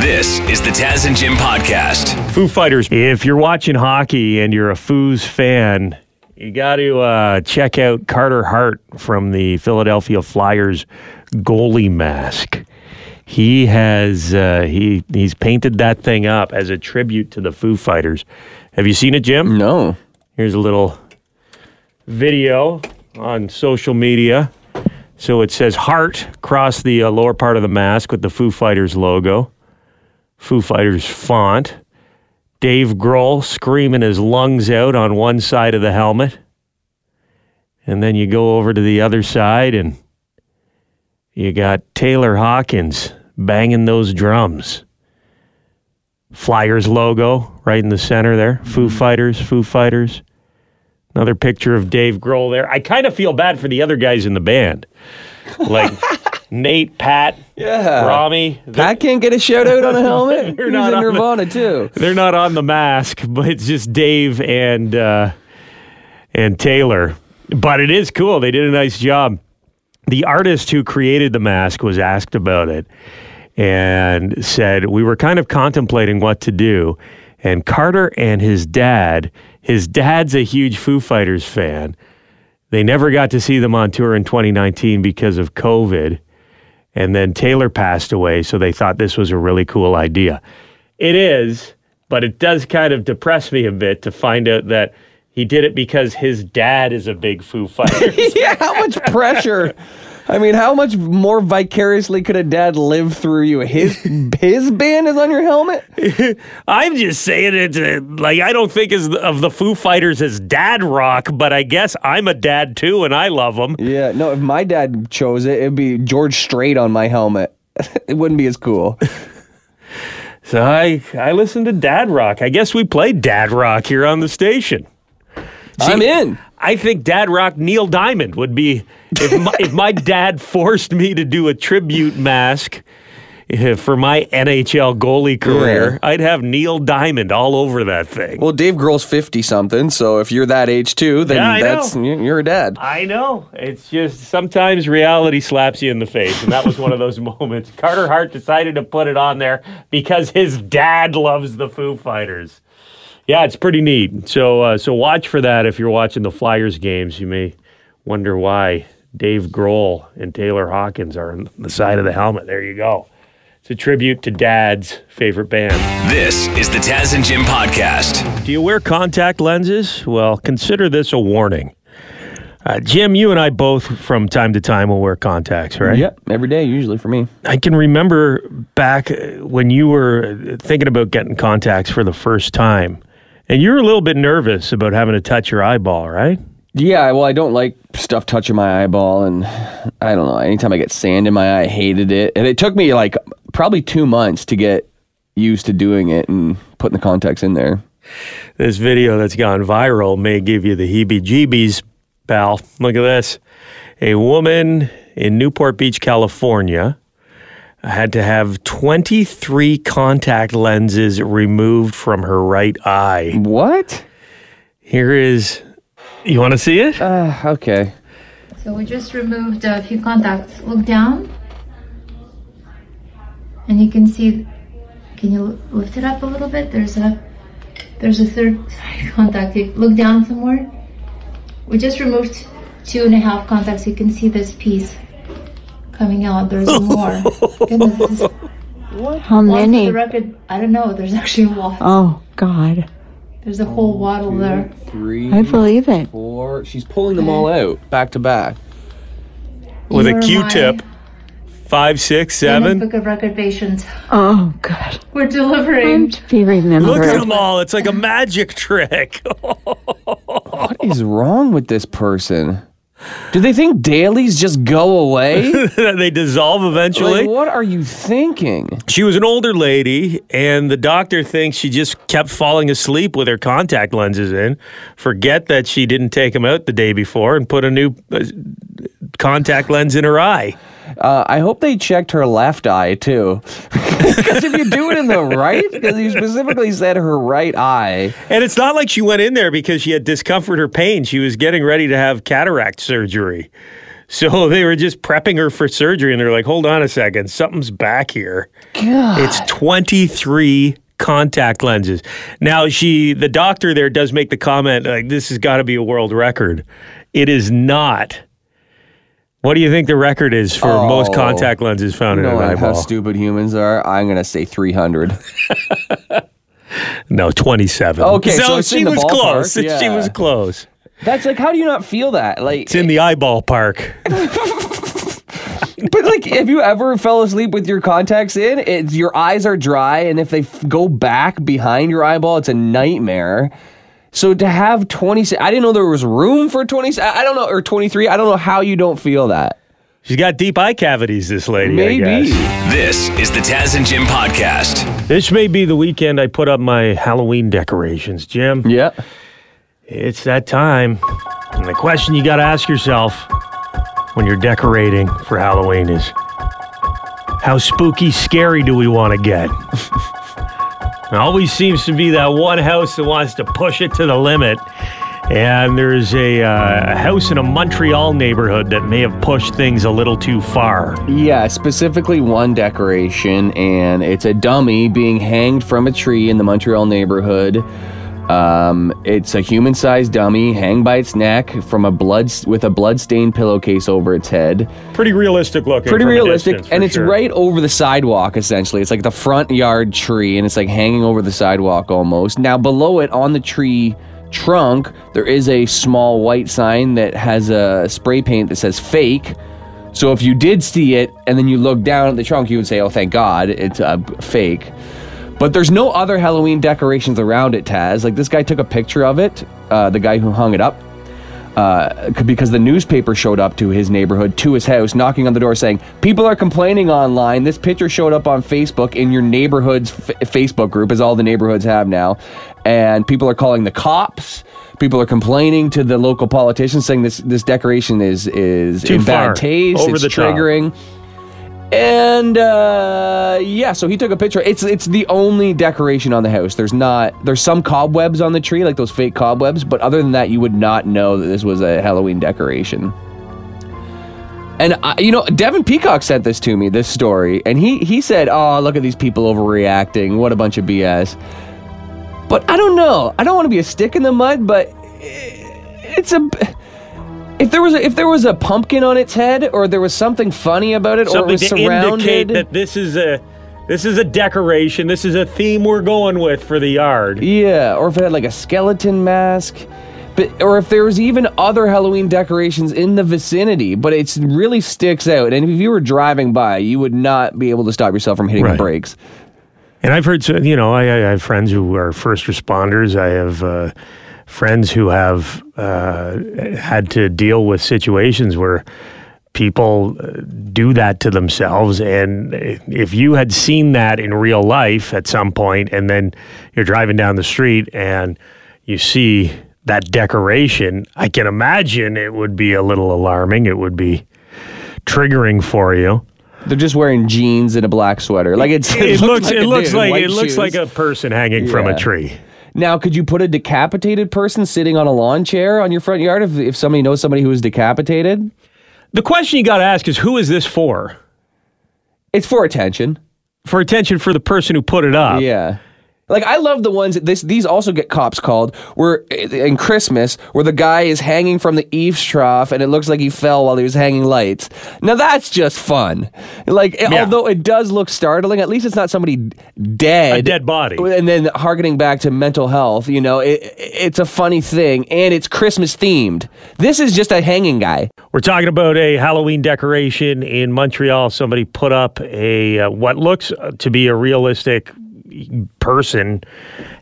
This is the Taz and Jim podcast. Foo Fighters. If you're watching hockey and you're a Foos fan, you got to uh, check out Carter Hart from the Philadelphia Flyers goalie mask. He has uh, he he's painted that thing up as a tribute to the Foo Fighters. Have you seen it, Jim? No. Here's a little video on social media. So it says heart across the uh, lower part of the mask with the Foo Fighters logo, Foo Fighters font. Dave Grohl screaming his lungs out on one side of the helmet. And then you go over to the other side and you got Taylor Hawkins banging those drums. Flyers logo right in the center there. Foo mm-hmm. Fighters, Foo Fighters. Another picture of Dave Grohl there. I kind of feel bad for the other guys in the band. Like Nate, Pat, Yeah. Rami. Pat can't get a shout out on a helmet. They're He's not in on the- Nirvana too. They're not on the mask, but it's just Dave and uh, and Taylor. But it is cool. They did a nice job. The artist who created the mask was asked about it and said we were kind of contemplating what to do. And Carter and his dad, his dad's a huge Foo Fighters fan. They never got to see them on tour in 2019 because of COVID. And then Taylor passed away, so they thought this was a really cool idea. It is, but it does kind of depress me a bit to find out that he did it because his dad is a big Foo Fighter. yeah, how much pressure? I mean, how much more vicariously could a dad live through you? His his band is on your helmet. I'm just saying it uh, like I don't think as of the Foo Fighters as dad rock, but I guess I'm a dad too, and I love them. Yeah, no. If my dad chose it, it'd be George Strait on my helmet. it wouldn't be as cool. So I I listen to dad rock. I guess we play dad rock here on the station. I'm in. I think Dad Rock Neil Diamond would be if my, if my dad forced me to do a tribute mask eh, for my NHL goalie career, Yeah. I'd have Neil Diamond all over that thing. Well, Dave Grohl's fifty something, so if you're that age too, then Yeah, that's know. you're a dad. I know. It's just sometimes reality slaps you in the face, and that was one of those moments. Carter Hart decided to put it on there because his dad loves the Foo Fighters. Yeah, it's pretty neat. So, uh, so watch for that if you're watching the Flyers games. You may wonder why Dave Grohl and Taylor Hawkins are on the side of the helmet. There you go. It's a tribute to Dad's favorite band. This is the Taz and Jim podcast. Do you wear contact lenses? Well, consider this a warning. Uh, Jim, you and I both, from time to time, will wear contacts, right? Yep, every day usually for me. I can remember back when you were uh, thinking about getting contacts for the first time, and you're a little bit nervous about having to touch your eyeball, right? Yeah, well, I don't like stuff touching my eyeball, and I don't know. Anytime I get sand in my eye, I hated it, and it took me like probably two months to get used to doing it and putting the contacts in there. This video that's gone viral may give you the heebie jeebies, pal. Look at this. A woman in Newport Beach, California, had to have 23 contact lenses removed from her right eye. What? Here is, you want to see it? Uh, okay. So we just removed a few contacts. Look down. And you can see, can you lift it up a little bit? There's a, there's a third sorry, contact. You Look down some more. We just removed two and a half contacts. You can see this piece coming out. There's more. Goodness, this is How many? the record. I don't know. There's actually a lot. Oh, God. There's a whole waddle there. Three, I believe it. four. She's pulling them all out back to back. With a You're Q-tip. my Five, six, Guinness seven. Book of Record patients. Oh, God. We're delivering. I'm to be remembered. Look at them all. It's like a magic trick. What is wrong with this person? Do they think dailies just go away? they dissolve eventually. like, what are you thinking? She was an older lady, and the doctor thinks she just kept falling asleep with her contact lenses in. Forget that she didn't take them out the day before and put a new uh, contact lens in her eye. Uh, I hope they checked her left eye too, because if you do it in the right, because you specifically said her right eye. And it's not like she went in there because she had discomfort or pain. She was getting ready to have cataract surgery. So they were just prepping her for surgery, and they're like, "Hold on a second, something's back here." God. It's 23 contact lenses. Now, she, the doctor there, does make the comment like, "This has got to be a world record." It is not. What do you think the record is for most Oh, contact lenses found in an Knowing how stupid humans are, I'm gonna say 300. no, 27. Okay, so it's she was ballpark, close. She was close. That's like, how do you not feel that? Like, It's in the eyeball park. but like, have you ever fell asleep with your contacts in? It's your eyes are dry, and if they f- go back behind your eyeball, it's a nightmare. So to have 20, I didn't know there was room for 20. I I don't know, or 23. I don't know how you don't feel that. She's got deep eye cavities, this lady. I Maybe. guess. This is the Taz and Jim podcast. This may be the weekend I put up my Halloween decorations, Jim. Yeah. It's that time. And the question you got to ask yourself when you're decorating for Halloween is how spooky, scary do we want to get? There always seems to be that one house that wants to push it to the limit. And there's a, uh, a house in a Montreal neighborhood that may have pushed things a little too far. Yeah, specifically one decoration, and it's a dummy being hanged from a tree in the Montreal neighborhood. Um, it's a human-sized dummy hang by its neck from a blood with a blood-stained pillowcase over its head. Pretty realistic looking. Pretty realistic, distance, and it's sure. right over the sidewalk. Essentially, it's like the front yard tree, and it's like hanging over the sidewalk almost. Now, below it on the tree trunk, there is a small white sign that has a spray paint that says "fake." So if you did see it and then you look down at the trunk, you would say, "Oh, thank God, it's a fake." But there's no other Halloween decorations around it, Taz. Like this guy took a picture of it, uh, the guy who hung it up, uh, c- because the newspaper showed up to his neighborhood, to his house, knocking on the door saying, People are complaining online. This picture showed up on Facebook in your neighborhood's f- Facebook group, as all the neighborhoods have now. And people are calling the cops. People are complaining to the local politicians saying this, this decoration is, is Too in far, bad taste. over it's the top. triggering. And uh, yeah, so he took a picture. It's it's the only decoration on the house. There's not there's some cobwebs on the tree, like those fake cobwebs, but other than that, you would not know that this was a Halloween decoration. And I, you know, Devin Peacock sent this to me, this story, and he he said, "Oh, look at these people overreacting. What a bunch of BS." But I don't know. I don't want to be a stick in the mud, but it's a. If there was a, if there was a pumpkin on its head, or there was something funny about it, or it something was to surrounded, indicate that this is a this is a decoration. This is a theme we're going with for the yard. Yeah, or if it had like a skeleton mask. But, or if there was even other Halloween decorations in the vicinity, but it really sticks out. And if you were driving by, you would not be able to stop yourself from hitting Right. the brakes. And I've heard, so- you know, I, I have friends who are first responders. I have uh, friends who have uh, had to deal with situations where people uh, do that to themselves. And if you had seen that in real life at some point, and then you're driving down the street and you see that decoration, I can imagine it would be a little alarming. It would be triggering for you. They're just wearing jeans and a black sweater. Like it's It looks, it a looks like it looks shoes. like a person hanging from a tree. Now, could you put a decapitated person sitting on a lawn chair on your front yard if, if somebody knows somebody who was decapitated? The question you got to ask is who is this for? It's for attention. For attention for the person who put it up. Yeah. Like I love the ones this these also get cops called where in Christmas where the guy is hanging from the eaves trough and it looks like he fell while he was hanging lights. Now that's just fun. Like Yeah. although it does look startling, at least it's not somebody dead. A dead body. And then harkening back to mental health, you know, it, it's a funny thing and it's Christmas themed. This is just a hanging guy. We're talking about a Halloween decoration in Montreal. Somebody put up a uh, what looks to be a realistic person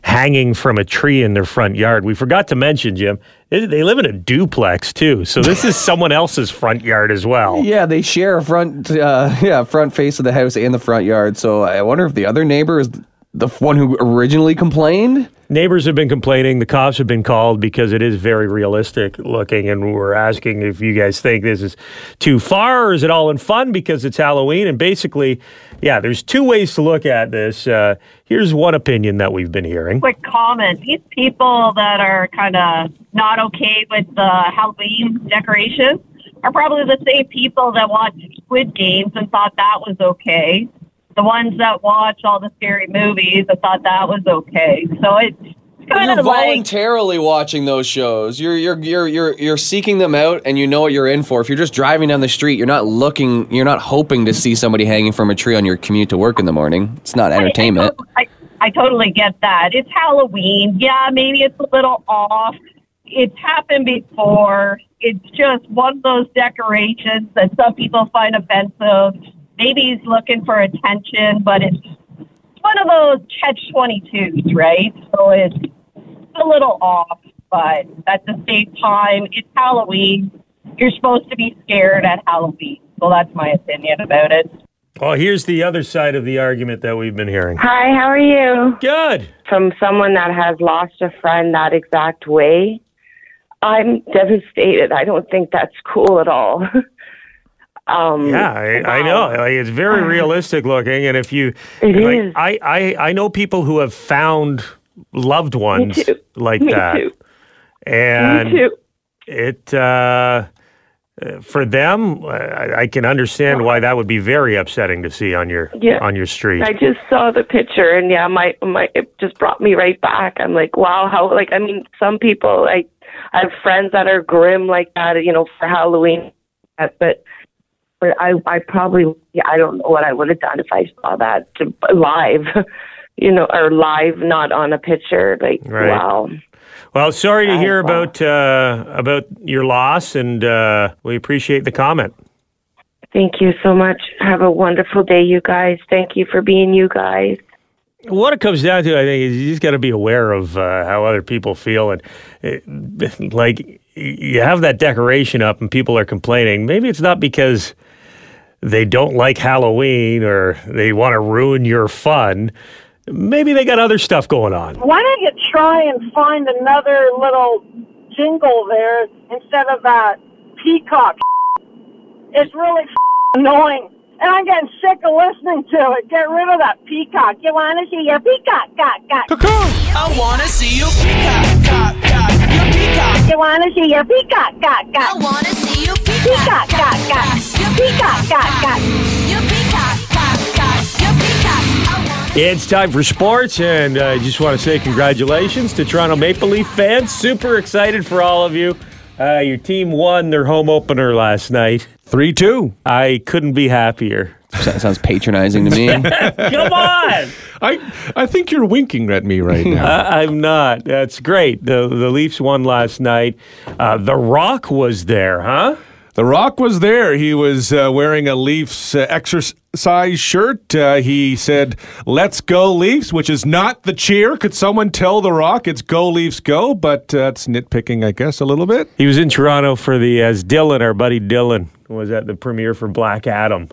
hanging from a tree in their front yard. We forgot to mention, Jim, they live in a duplex too. So this is someone else's front yard as well. Yeah, they share a front, uh, yeah, front face of the house and the front yard. So I wonder if the other neighbor is the one who originally complained. Neighbors have been complaining. The cops have been called because it is very realistic looking, and we're asking if you guys think this is too far or is it all in fun because it's Halloween. And basically, yeah, there's two ways to look at this. Uh, here's one opinion that we've been hearing. quick comment. These people that are kind of not okay with the Halloween decorations are probably the same people that watched Squid Games and thought that was okay. The ones that watch all the scary movies and thought that was okay. So it's kind You're of like voluntarily watching those shows. You're you're you're you're you're seeking them out, and you know what you're in for. If you're just driving down the street, you're not looking. You're not hoping to see somebody hanging from a tree on your commute to work in the morning. It's not entertainment. I, I totally get that. It's Halloween. Yeah, maybe it's a little off. It's happened before. It's just one of those decorations that some people find offensive. Maybe he's looking for attention, but it's one of those catch 22s, right? So it's a little off, but at the same time, it's Halloween. You're supposed to be scared at Halloween. So that's my opinion about it. Well, here's the other side of the argument that we've been hearing. Hi, how are you? Good. From someone that has lost a friend that exact way, I'm devastated. I don't think that's cool at all. um, Yeah, I, I know. Like, it's very realistic looking, and if you, It like, is. I, I, I know people who have found loved ones like Me that, too. and it uh, uh, for them, I I can understand why that would be very upsetting to see on your Yeah. on your street. I just saw the picture, and yeah, my my it just brought me right back. I'm like, wow, how like I mean, some people like I have friends that are grim like that, you know, for Halloween, but. But I, I probably, yeah, I don't know what I would have done if I saw that live, you know, or live, not on a picture. Like, Right. wow. well, sorry to hear wow. about uh, about your loss, and uh, we appreciate the comment. Thank you so much. Have a wonderful day, you guys. Thank you for being you guys. What it comes down to, I think, is you just got to be aware of uh, how other people feel, and uh, like you have that decoration up, and people are complaining. Maybe it's not because they don't like Halloween or they want to ruin your fun. Maybe they got other stuff going on. why don't you try and find another little jingle there instead of that peacock? It's really annoying. And I'm getting sick of listening to it. Get rid of that peacock. You want to see your peacock? Got, got. I wanna see you peacock, cock, cock, your peacock. You want to see your peacock? Got, got. wanna see you Peacock, got, got. Peacock, got, got. your peacock, It's time for sports, and I just want to say congratulations to Toronto Maple Leaf fans. Super excited for all of you. Uh, your team won their home opener last night. 3 2. I couldn't be happier. That sounds patronizing to me. Come on! I, I think you're winking at me right now. I, I'm not. That's great. The the Leafs won last night. Uh, the Rock was there, huh? The Rock was there. He was uh, wearing a Leafs uh, exercise shirt. Uh, he said, Let's go, Leafs, which is not the cheer. Could someone tell The Rock it's go, Leafs, go? But uh, it's nitpicking, I guess, a little bit. He was in Toronto for the as Dylan, our buddy Dylan, was at the premiere for Black Adam,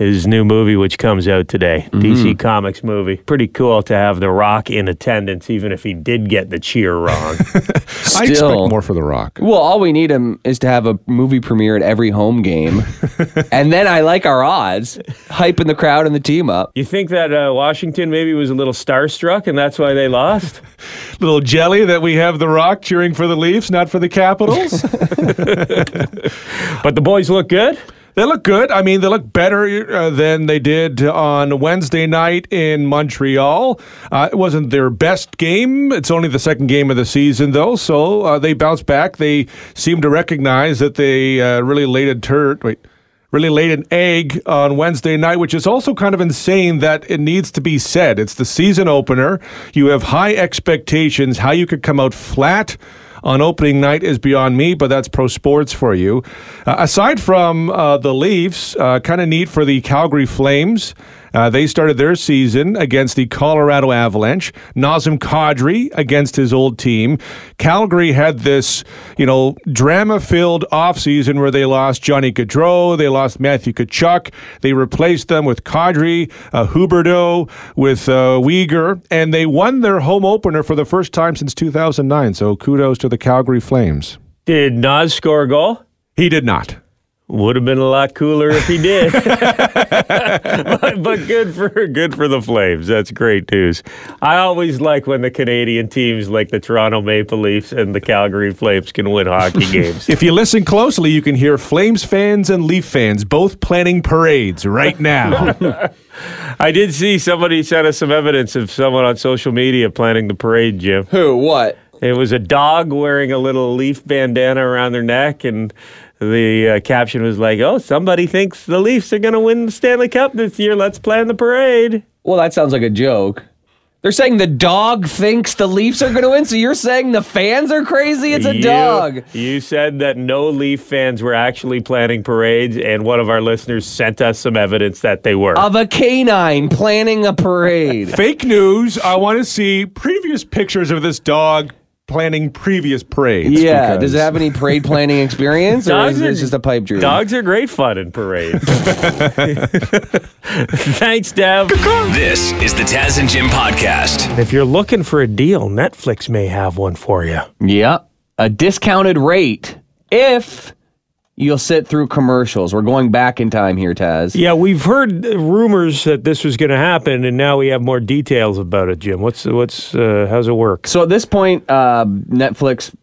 his new movie, which comes out today. DC Comics movie. Pretty cool to have The Rock in attendance, even if he did get the cheer wrong. I expect Still. more for The Rock. Well, all we need him is to have a movie premiere at every home game, and then I like our odds, hyping the crowd and the team up. you think that uh, Washington maybe was a little starstruck, and that's why they lost? Little jelly that we have The Rock cheering for the Leafs, not for the Capitals. but the boys look good. They look good. I mean, they look better uh, than they did on Wednesday night in Montreal. Uh, it wasn't their best game. It's only the second game of the season, though, so uh, they bounced back. They seem to recognize that they uh, really laid a turd. Wait. Really laid an egg on Wednesday night, which is also kind of insane that it needs to be said. It's the season opener. You have high expectations. How you could come out flat on opening night is beyond me, but that's pro sports for you. Uh, aside from uh, the Leafs, uh, kind of neat for the Calgary Flames. Uh, they started their season against the Colorado Avalanche. Nazem Kadri against his old team. Calgary had this, you know, drama-filled offseason where they lost Johnny Gaudreau, they lost Matthew Tkachuk, they replaced them with Kadri, uh, Huberdeau, with uh, Weegar, and they won their home opener for the first time since 2009. So kudos to the Calgary Flames. Did Nas score a goal? He did not. Would have been a lot cooler if he did. but, but good for good for the Flames. That's great news. I always like when the Canadian teams like the Toronto Maple Leafs and the Calgary Flames can win hockey games. If you listen closely, you can hear Flames fans and Leaf fans both planning parades right now. I did see somebody sent us some evidence of someone on social media planning the parade, Jim. Who? What? It was a dog wearing a little leaf bandana around their neck, and the uh, caption was like, "Oh, somebody thinks the Leafs are going to win the Stanley Cup this year. Let's plan the parade." Well, that sounds like a joke. They're saying the dog thinks the Leafs are going to win, so you're saying the fans are crazy? It's a You- dog. You said that no Leaf fans were actually planning parades, and one of our listeners sent us some evidence that they were. Of a canine planning a parade. Fake news. I want to see previous pictures of this dog planning previous parades. yeah. because- Does it have any parade planning experience, or Dogs is are- this just a pipe dream? Dogs are great fun in parades. Thanks, Dev. This is the Taz and Jim podcast. If you're looking for a deal, Netflix may have one for you. Yeah. A discounted rate if you'll sit through commercials. We're going back in time here, Taz. Yeah, we've heard rumors that this was going to happen, and now we have more details about it. Jim, what's what's uh, how's it work? So at this point, uh, Netflix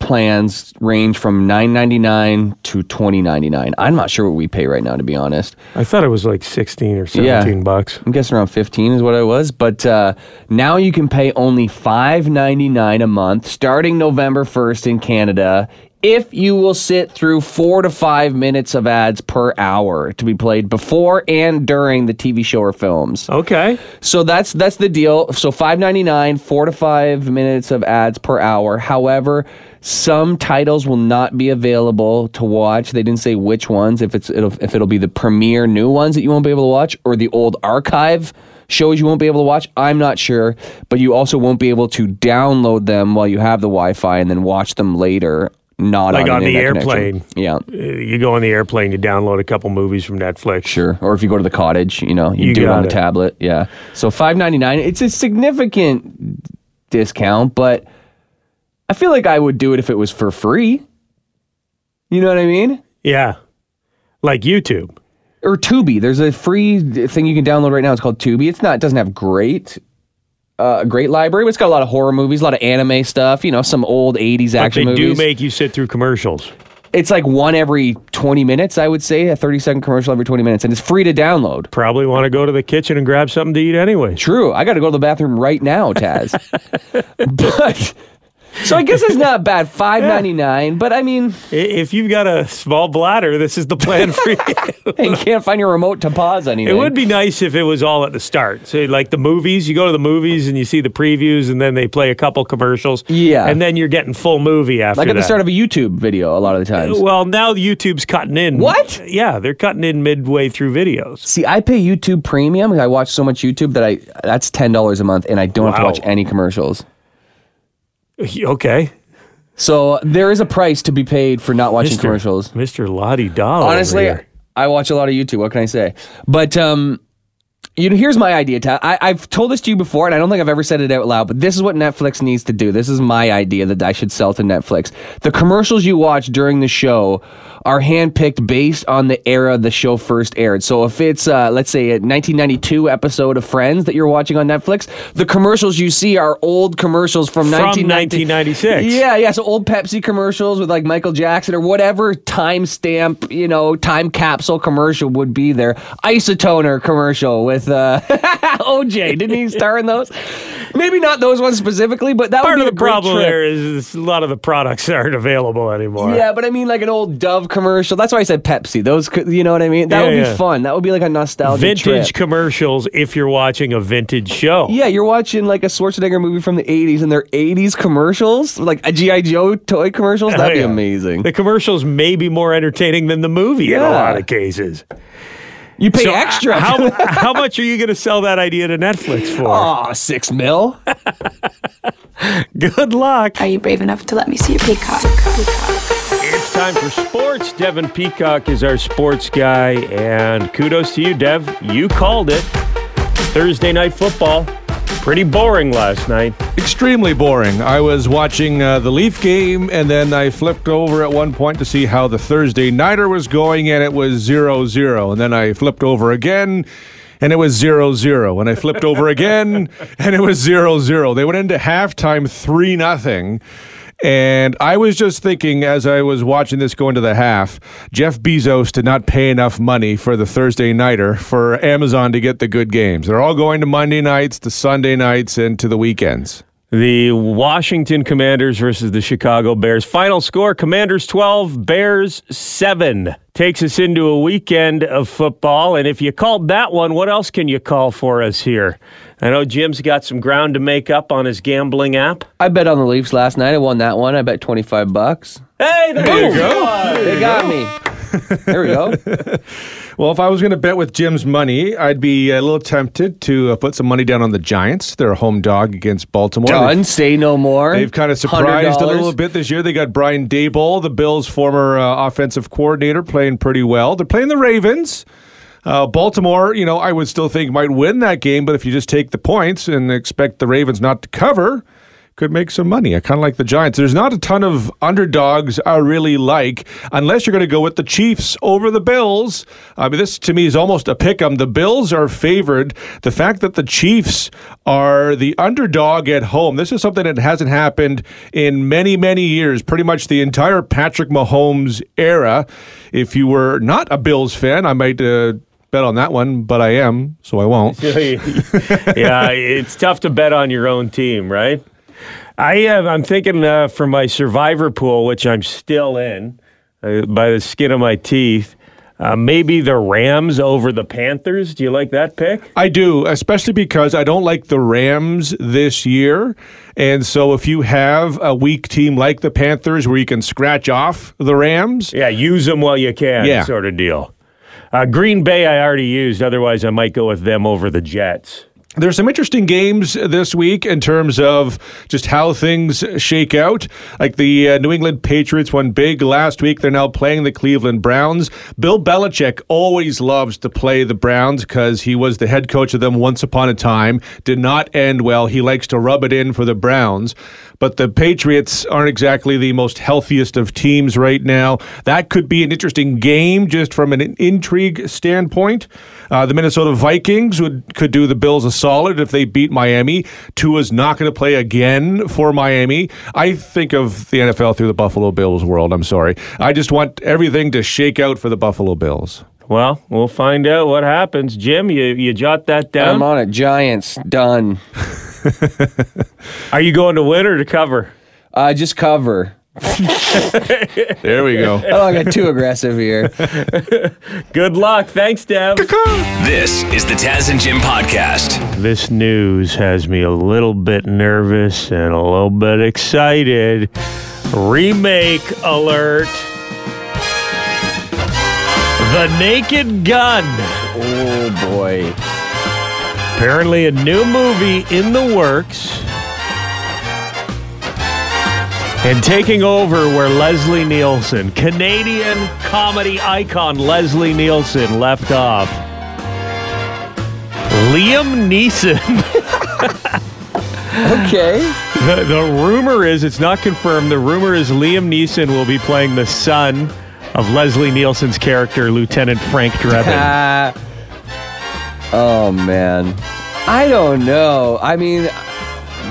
plans range from nine ninety nine to twenty ninety nine. I'm not sure what we pay right now, to be honest. I thought it was like sixteen or seventeen bucks. I'm guessing around 15 is what it was. But uh, now you can pay only $5.99 a month starting November 1st in Canada if you will sit through four to five minutes of ads per hour to be played before and during the TV show or films. Okay. So that's that's the deal. So five ninety nine, four to five minutes of ads per hour. However, some titles will not be available to watch. They didn't say which ones. If it's it'll, if it'll be the premiere new ones that you won't be able to watch, or the old archive shows you won't be able to watch. I'm not sure, but you also won't be able to download them while you have the Wi-Fi and then watch them later. Not Like on, on the airplane. connection. Yeah. You go on the airplane, you download a couple movies from Netflix. Sure. Or if you go to the cottage, you know, you, You do it on got the tablet. Yeah. So five ninety nine. It's a significant discount, but I feel like I would do it if it was for free. You know what I mean? Yeah, like YouTube. Or Tubi. There's a free thing you can download right now. It's called Tubi. It's not. It doesn't have great. Uh, great library, it's got a lot of horror movies, a lot of anime stuff, you know, some old 80s But action they movies. do make you sit through commercials. it's like one every 20 minutes, I would say, a 30 second commercial every 20 minutes, and it's free to download. Probably want to go to the kitchen and grab something to eat anyway. True. I got to go to the bathroom right now, Taz. but so I guess it's not bad. Five ninety nine. But I mean, If you've got a small bladder, this is the plan for you. you can't find your remote to pause anything. It would be nice if it was all at the start. So, like the movies, you go to the movies and you see the previews, and then they play a couple commercials. Yeah. and then you're getting full movie after like at the start of a YouTube video. A lot of the uh, times. Well, now YouTube's cutting in. What? Yeah, they're cutting in midway through videos. See, I pay YouTube Premium. I watch so much YouTube that I that's ten dollars a month, and I don't have to watch any commercials. Okay, So there is a price to be paid for not watching Mr. commercials. Mr. Lottie Doll. Honestly. I watch a lot of YouTube. What can I say? But um, you know, here's my idea. Ta- I, I've told this to you before, and I don't think I've ever said it out loud. But this is what Netflix needs to do. This is my idea that I should sell to Netflix. The commercials you watch during the show are handpicked based on the era the show first aired. So if it's uh, let's say a 1992 episode of Friends that you're watching on Netflix, the commercials you see are old commercials from, from 1990 1996. yeah, yeah. So old Pepsi commercials with like Michael Jackson or whatever timestamp, you know, time capsule commercial would be there. Isotoner commercial with uh, OJ. Didn't he star in those? Maybe not those ones specifically, but that Part would of the problem trip. there is, a lot of the products aren't available anymore. Yeah, but I mean like an old Dove commercial. That's why I said Pepsi. Those, you know what I mean? That Yeah, would be yeah. fun. That would be like a nostalgic Vintage trip. commercials if you're watching a vintage show. Yeah, you're watching like a Schwarzenegger movie from the 80s and they're 80s commercials, like a G.I. Joe toy commercials. That'd be Yeah. amazing. The commercials may be more entertaining than the movie in a lot of cases. You pay So, extra. uh, How, how much are you going to sell that idea to Netflix for? Aw, six mil. Good luck. Are you brave enough to let me see your peacock? It's time for sports. Devin Peacock is our sports guy, and kudos to you, Dev. You called it. Thursday night football Pretty boring last night. Extremely boring. I was watching uh, the Leaf game, and then I flipped over at one point to see how the Thursday Nighter was going, and it was 0 0. And then I flipped over again, and it was 0 0. And I flipped over again, and it was 0 0. They went into halftime 3 nothing. And I was just thinking as I was watching this go into the half, Jeff Bezos did not pay enough money for the Thursday nighter for Amazon to get the good games. They're all going to Monday nights, to Sunday nights, and to the weekends. The Washington Commanders versus the Chicago Bears. Final score Commanders 12, Bears 7. Takes us into a weekend of football. And if you called that one, what else can you call for us here? I know Jim's got some ground to make up on his gambling app. I bet on the Leafs last night. I won that one. I bet 25 bucks. Hey, the There you Bears go. won. They got me. There we go. Well, if I was going to bet with Jim's money, I'd be a little tempted to uh, put some money down on the Giants. They're a home dog against Baltimore. Done. Say no more. They've kind of surprised a $100. little bit this year. They got Brian Daboll, the Bills' former uh, offensive coordinator, playing pretty well. They're playing the Ravens. Uh, Baltimore, you know, I would still think might win that game, but if you just take the points and expect the Ravens not to cover, could make some money. I kind of like the Giants. There's not a ton of underdogs I really like, unless you're going to go with the Chiefs over the Bills. I mean, this to me is almost a pick 'em. The Bills are favored. The fact that the Chiefs are the underdog at home, this is something that hasn't happened in many, many years, pretty much the entire Patrick Mahomes era. If you were not a Bills fan, I might. Uh, Bet on that one, but I am, so I won't. yeah, it's tough to bet on your own team, right? I am. I'm thinking uh, for my survivor pool, which I'm still in uh, by the skin of my teeth. Uh, maybe the Rams over the Panthers. Do you like that pick? I do, especially because I don't like the Rams this year. And so if you have a weak team like the Panthers where you can scratch off the Rams, Yeah, use them while you can, Yeah. sort of deal. Uh, Green Bay, I already used. Otherwise, I might go with them over the Jets. There's some interesting games this week in terms of just how things shake out. Like the uh, New England Patriots won big last week. They're now playing the Cleveland Browns. Bill Belichick always loves to play the Browns because he was the head coach of them once upon a time. Did not end well. He likes to rub it in for the Browns. But the Patriots aren't exactly the most healthiest of teams right now. That could be an interesting game just from an intrigue standpoint. Uh, the Minnesota Vikings would could do the Bills a solid if they beat Miami. Tua's not going to play again for Miami. I think of the NFL through the Buffalo Bills world. I'm sorry. I just want everything to shake out for the Buffalo Bills. Well, we'll find out what happens. Jim, you, you jot that down? I'm on it. Giants. Done. Are you going to win or to cover? Uh, just cover. There we go. Oh, I got too aggressive here. Good luck. Thanks, Dev. This is the Taz and Jim podcast. This news has me a little bit nervous and a little bit excited. Remake alert. The Naked Gun. Oh boy. Apparently, a new movie in the works. And taking over where Leslie Nielsen, Canadian comedy icon Leslie Nielsen, left off. Liam Neeson. Okay. The, the rumor is, it's not confirmed, the rumor is Liam Neeson will be playing the son of Leslie Nielsen's character, Lieutenant Frank Drebin. Oh man. I don't know. I mean,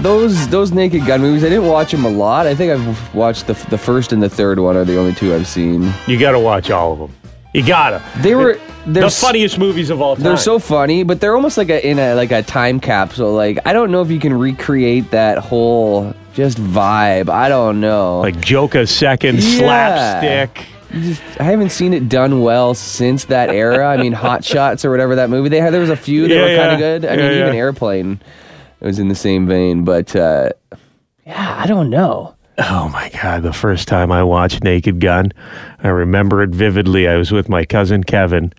those those Naked Gun movies. I didn't watch them a lot. I think I've watched the the first and the third one are the only two I've seen. You got to watch all of them. You gotta. They were they're the s- funniest movies of all time. They're so funny, but they're almost like a in a like a time capsule. Like I don't know if you can recreate that whole just vibe. I don't know. like joke a second, Yeah. slapstick. You just, I haven't seen it done well since that era. I mean, Hot Shots or whatever that movie they had. There was a few that Yeah, were kind yeah. of good. I Yeah, mean, even yeah. Airplane was in the same vein. But uh, yeah, I don't know. Oh my God, the first time I watched Naked Gun, I remember it vividly. I was with my cousin Kevin.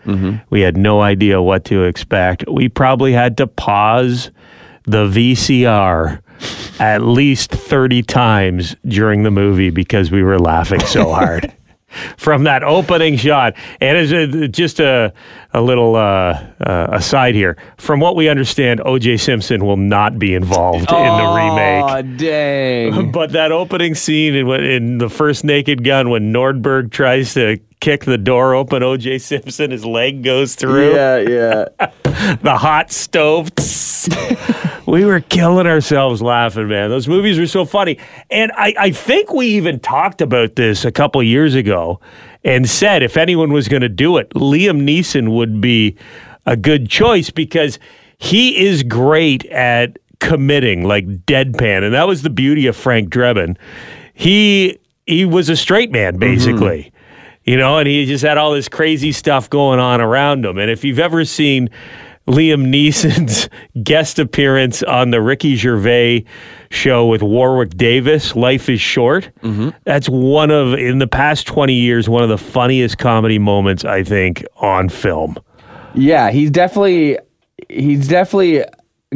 We had no idea what to expect. We probably had to pause the VCR at least 30 times during the movie because we were laughing so hard. From that opening shot. And as a, just a, a little uh, uh, aside here, from what we understand, O.J. Simpson will not be involved in the remake. Oh, dang. But that opening scene in, in the first Naked Gun when Nordberg tries to kick the door open, O.J. Simpson, his leg goes through. yeah, yeah. the hot stove. we were killing ourselves laughing, man. Those movies were so funny. And I, I think we even talked about this a couple years ago and said if anyone was going to do it, Liam Neeson would be a good choice because he is great at committing, like deadpan. And that was the beauty of Frank Drebin. He he was a straight man, mm-hmm. basically. You know, and he just had all this crazy stuff going on around him. And if you've ever seen Liam Neeson's guest appearance on the Ricky Gervais show with Warwick Davis, Life is Short, mm-hmm. that's one of, in the past 20 years, one of the funniest comedy moments, I think, on film. Yeah, he's definitely he's definitely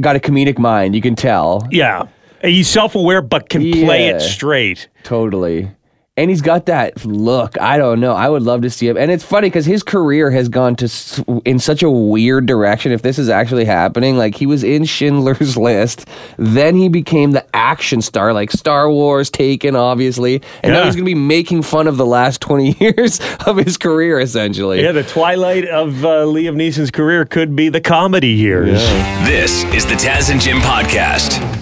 got a comedic mind. You can tell. Yeah. He's self aware, but can play it straight. Totally. And he's got that look. I don't know. I would love to see him. And it's funny because his career has gone to s- in such a weird direction. If this is actually happening, like he was in Schindler's List, then he became the action star, like Star Wars, Taken, obviously, and now Yeah. he's going to be making fun of the last twenty years of his career, essentially. Yeah, the twilight of uh, Liam Neeson's career could be the comedy years. This is the Taz and Jim podcast.